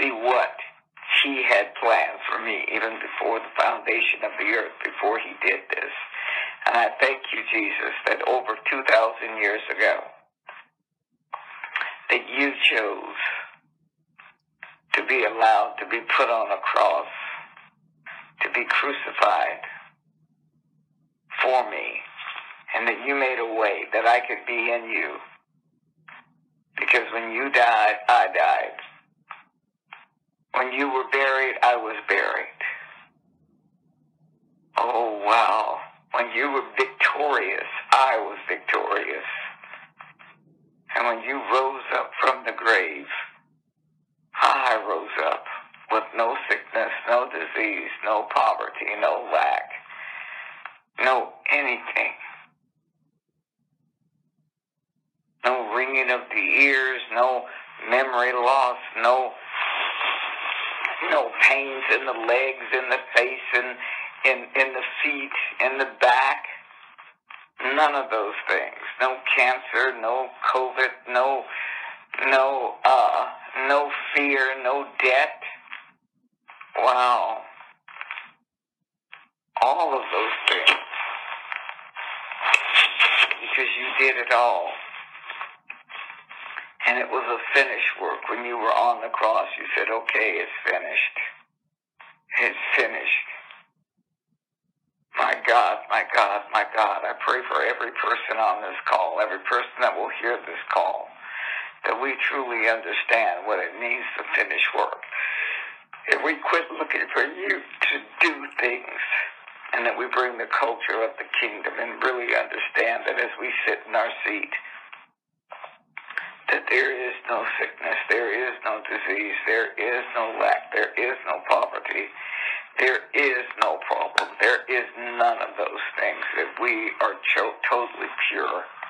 see what he had planned for me even before the foundation of the earth, before he did this. And I thank you, Jesus, that over 2,000 years ago, that you chose to be allowed to be put on a cross, to be crucified for me, and that you made a way that I could be in you. Because when you died, I died. When you were buried, I was buried. Oh, wow. When you were victorious, I was victorious. And when you rose up from the grave, I rose up with no sickness, no disease, no poverty, no lack, no anything. No ringing of the ears, no memory loss, no no pains in the legs, in the face, in in in the feet, in the back. None of those things. No cancer, no COVID, no no uh no fear, no debt. Wow. All of those things. Because you did it all. And it was a finished work. When you were on the cross, you said, okay, it's finished. It's finished. My God, my God, my God, I pray for every person on this call, every person that will hear this call, that we truly understand what it means to finish work. If we quit looking for you to do things, and that we bring the culture of the kingdom and really understand that as we sit in our seat, that there is no sickness, there is no disease, there is no lack, there is no poverty, there is no problem, there is none of those things. That we are cho- totally pure